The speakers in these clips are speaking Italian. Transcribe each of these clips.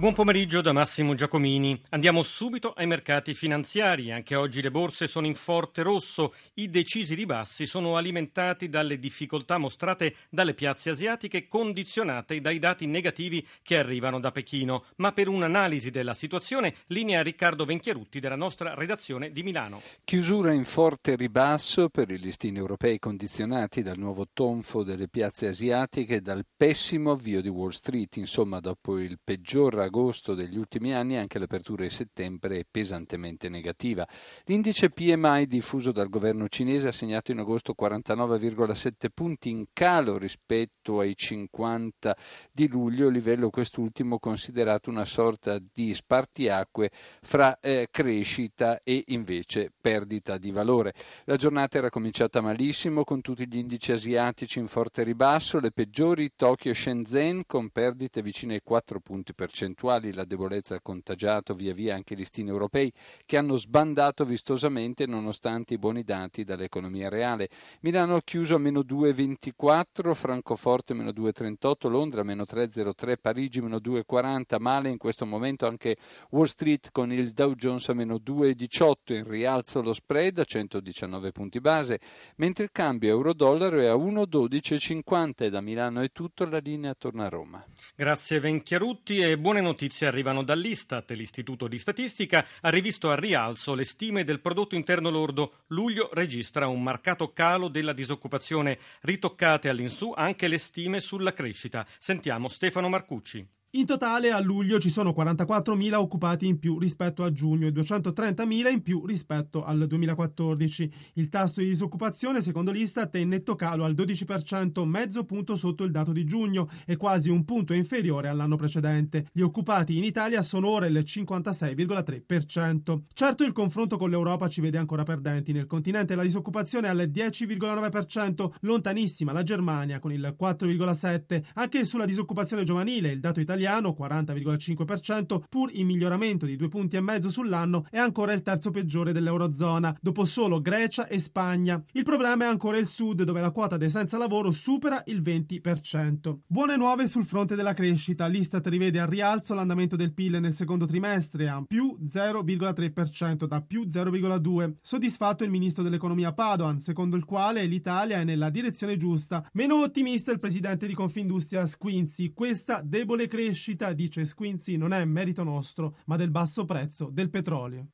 Buon pomeriggio da Massimo Giacomini. Andiamo subito ai mercati finanziari. Anche oggi le borse sono in forte rosso. I decisi ribassi sono alimentati dalle difficoltà mostrate dalle piazze asiatiche condizionate dai dati negativi che arrivano da Pechino. Ma per un'analisi della situazione, linea Riccardo Venchiarutti della nostra redazione di Milano. Chiusura in forte ribasso per i listini europei condizionati dal nuovo tonfo delle piazze asiatiche e dal pessimo avvio di Wall Street. Insomma, dopo il peggior agosto degli ultimi anni anche l'apertura di settembre è pesantemente negativa. L'indice PMI diffuso dal governo cinese ha segnato in agosto 49,7 punti in calo rispetto ai 50 di luglio, livello quest'ultimo considerato una sorta di spartiacque fra eh, crescita e invece perdita di valore. La giornata era cominciata malissimo con tutti gli indici asiatici in forte ribasso, le peggiori Tokyo e Shenzhen con perdite vicine ai 4 punti percentuali percentuali la debolezza ha contagiato via via anche i listini europei che hanno sbandato vistosamente nonostante i buoni dati dall'economia reale. Milano ha chiuso a meno 2,24, Francoforte meno 2,38, Londra meno 3,03, Parigi meno 2,40, male in questo momento anche Wall Street con il Dow Jones a meno 2,18, in rialzo lo spread a 119 punti base, mentre il cambio euro-dollaro è a 1,12,50 e da Milano è tutto, la linea torna a Roma. Grazie Venchiarutti e buone notizie arrivano dall'Istat. L'Istituto di Statistica ha rivisto a rialzo le stime del prodotto interno lordo. Luglio registra un marcato calo della disoccupazione. Ritoccate all'insù anche le stime sulla crescita. Sentiamo Stefano Marcucci. In totale a luglio ci sono 44.000 occupati in più rispetto a giugno e 230.000 in più rispetto al 2014. Il tasso di disoccupazione, secondo l'Istat, è in netto calo al 12%, mezzo punto sotto il dato di giugno e quasi un punto inferiore all'anno precedente. Gli occupati in Italia sono ora il 56,3%. Certo il confronto con l'Europa ci vede ancora perdenti. Nel continente la disoccupazione è al 10,9%, lontanissima la Germania con il 4,7%. Anche sulla disoccupazione giovanile il dato italiano italiano, 40,5%, pur in miglioramento di due punti e mezzo sull'anno, è ancora il terzo peggiore dell'Eurozona, dopo solo Grecia e Spagna. Il problema è ancora il sud, dove la quota dei senza lavoro supera il 20%. Buone nuove sul fronte della crescita. L'Istat rivede al rialzo l'andamento del PIL nel secondo trimestre a più 0,3% da più 0,2%. Soddisfatto il ministro dell'economia Padoan, secondo il quale l'Italia è nella direzione giusta. Meno ottimista il presidente di Confindustria Squinzi. Questa debole crescita crescita, dice Squinzi, non è merito nostro, ma del basso prezzo del petrolio.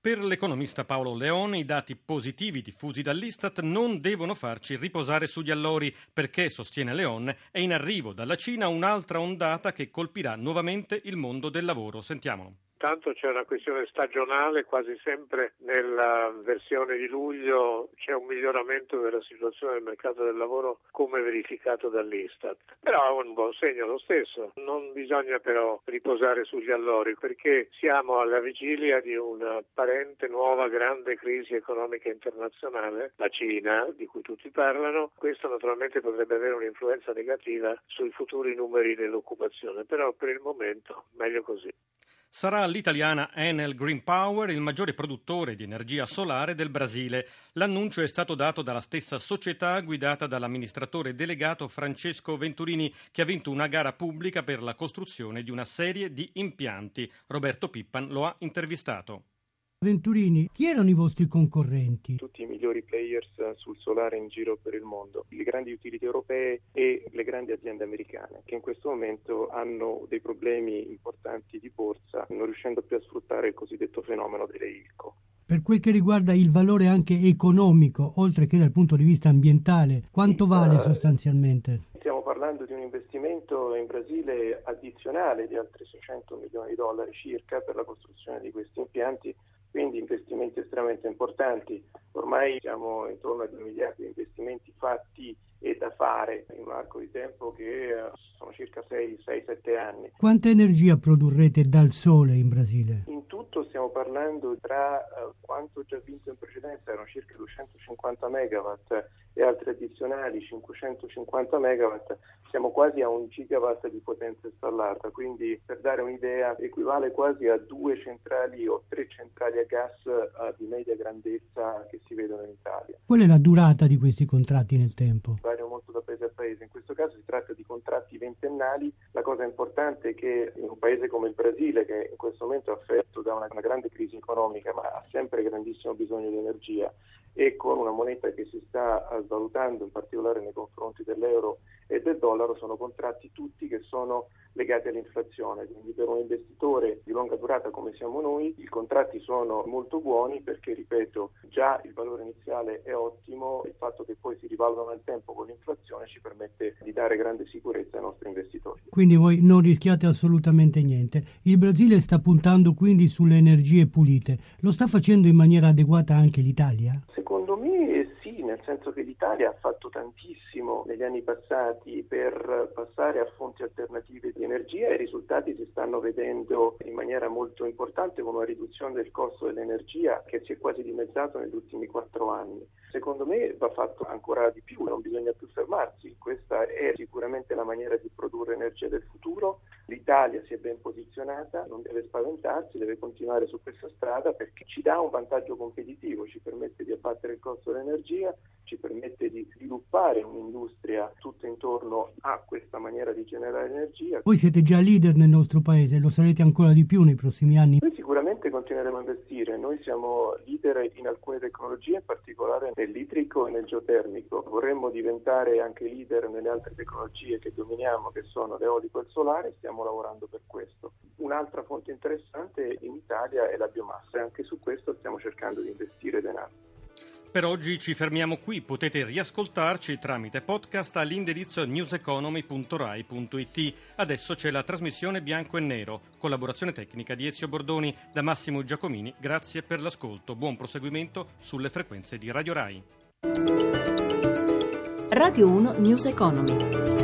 Per l'economista Paolo Leone i dati positivi diffusi dall'Istat non devono farci riposare sugli allori perché, sostiene Leone, è in arrivo dalla Cina un'altra ondata che colpirà nuovamente il mondo del lavoro. Sentiamolo. Intanto c'è una questione stagionale, quasi sempre nella versione di luglio c'è un miglioramento della situazione del mercato del lavoro come verificato dall'Istat. Però è un buon segno lo stesso. Non bisogna però riposare sugli allori perché siamo alla vigilia di un'apparente nuova grande crisi economica internazionale, la Cina, di cui tutti parlano. Questo naturalmente potrebbe avere un'influenza negativa sui futuri numeri dell'occupazione, però per il momento meglio così. Sarà l'italiana Enel Green Power il maggiore produttore di energia solare del Brasile. L'annuncio è stato dato dalla stessa società guidata dall'amministratore delegato Francesco Venturini che ha vinto una gara pubblica per la costruzione di una serie di impianti. Roberto Pippan lo ha intervistato. Venturini, chi erano i vostri concorrenti? Tutti i migliori players sul solare in giro per il mondo, le grandi utility europee e le grandi aziende americane, che in questo momento hanno dei problemi importanti di borsa, non riuscendo più a sfruttare il cosiddetto fenomeno delle ILCO. Per quel che riguarda il valore anche economico, oltre che dal punto di vista ambientale, quanto vale sostanzialmente? Stiamo parlando di un investimento in Brasile addizionale di altri 600 milioni di dollari circa per la costruzione di questi impianti quindi investimenti estremamente importanti. Ormai siamo intorno a 2 miliardi di investimenti fatti e da fare in un arco di tempo che eh, sono circa 6-7 anni. Quanta energia produrrete dal sole in Brasile? In tutto stiamo parlando tra uh, quanto già vinto in precedenza, erano circa 250 megawatt e altri addizionali 550 megawatt, siamo quasi a un gigawatt di potenza installata, quindi per dare un'idea equivale quasi a due centrali o tre centrali a gas uh, di media grandezza che si vedono in Italia. Qual è la durata di questi contratti nel tempo? Varia molto da paese a paese, in questo caso si tratta di contratti ventennali, la cosa importante è che in un paese come il Brasile, che in questo momento è affetto da una, una grande crisi economica ma ha sempre grandissimo bisogno di energia, e con una moneta che si sta svalutando in particolare nei confronti dell'euro e del dollaro sono contratti tutti che sono legati all'inflazione, quindi per un investitore di lunga durata come siamo noi i contratti sono molto buoni perché, ripeto, già il valore iniziale è ottimo, il rivalutano nel tempo con l'inflazione ci permette di dare grande sicurezza ai nostri investitori. Quindi voi non rischiate assolutamente niente. Il Brasile sta puntando quindi sulle energie pulite, lo sta facendo in maniera adeguata anche l'Italia? Secondo me sì, nel senso che l'Italia ha fatto tantissimo negli anni passati per passare a fonti alternative di energia e i risultati si stanno vedendo in maniera molto importante con una riduzione del costo dell'energia che si è quasi dimezzato negli ultimi quattro anni. Secondo me va fatto ancora di più, non bisogna più fermarsi, questa è sicuramente la maniera di produrre energia del futuro. L'Italia si è ben posizionata, non deve spaventarsi, deve continuare su questa strada perché ci dà un vantaggio competitivo, ci permette di abbattere il costo dell'energia, ci permette di sviluppare un'industria tutta intorno a questa maniera di generare energia. Voi siete già leader nel nostro paese, lo sarete ancora di più nei prossimi anni? Noi sicuramente continueremo a investire, noi siamo leader in alcune tecnologie, in particolare nell'idrico e nel geotermico. Vorremmo diventare anche leader nelle altre tecnologie che dominiamo, che sono l'eolico e il solare, stiamo lavorando per questo. Un'altra fonte interessante in Italia è la biomassa e anche su questo stiamo cercando di investire denaro. Per oggi ci fermiamo qui, potete riascoltarci tramite podcast all'indirizzo newseconomy.rai.it. Adesso c'è la trasmissione bianco e nero, collaborazione tecnica di Ezio Bordoni da Massimo Giacomini. Grazie per l'ascolto, buon proseguimento sulle frequenze di Radio Rai. Radio 1 News Economy.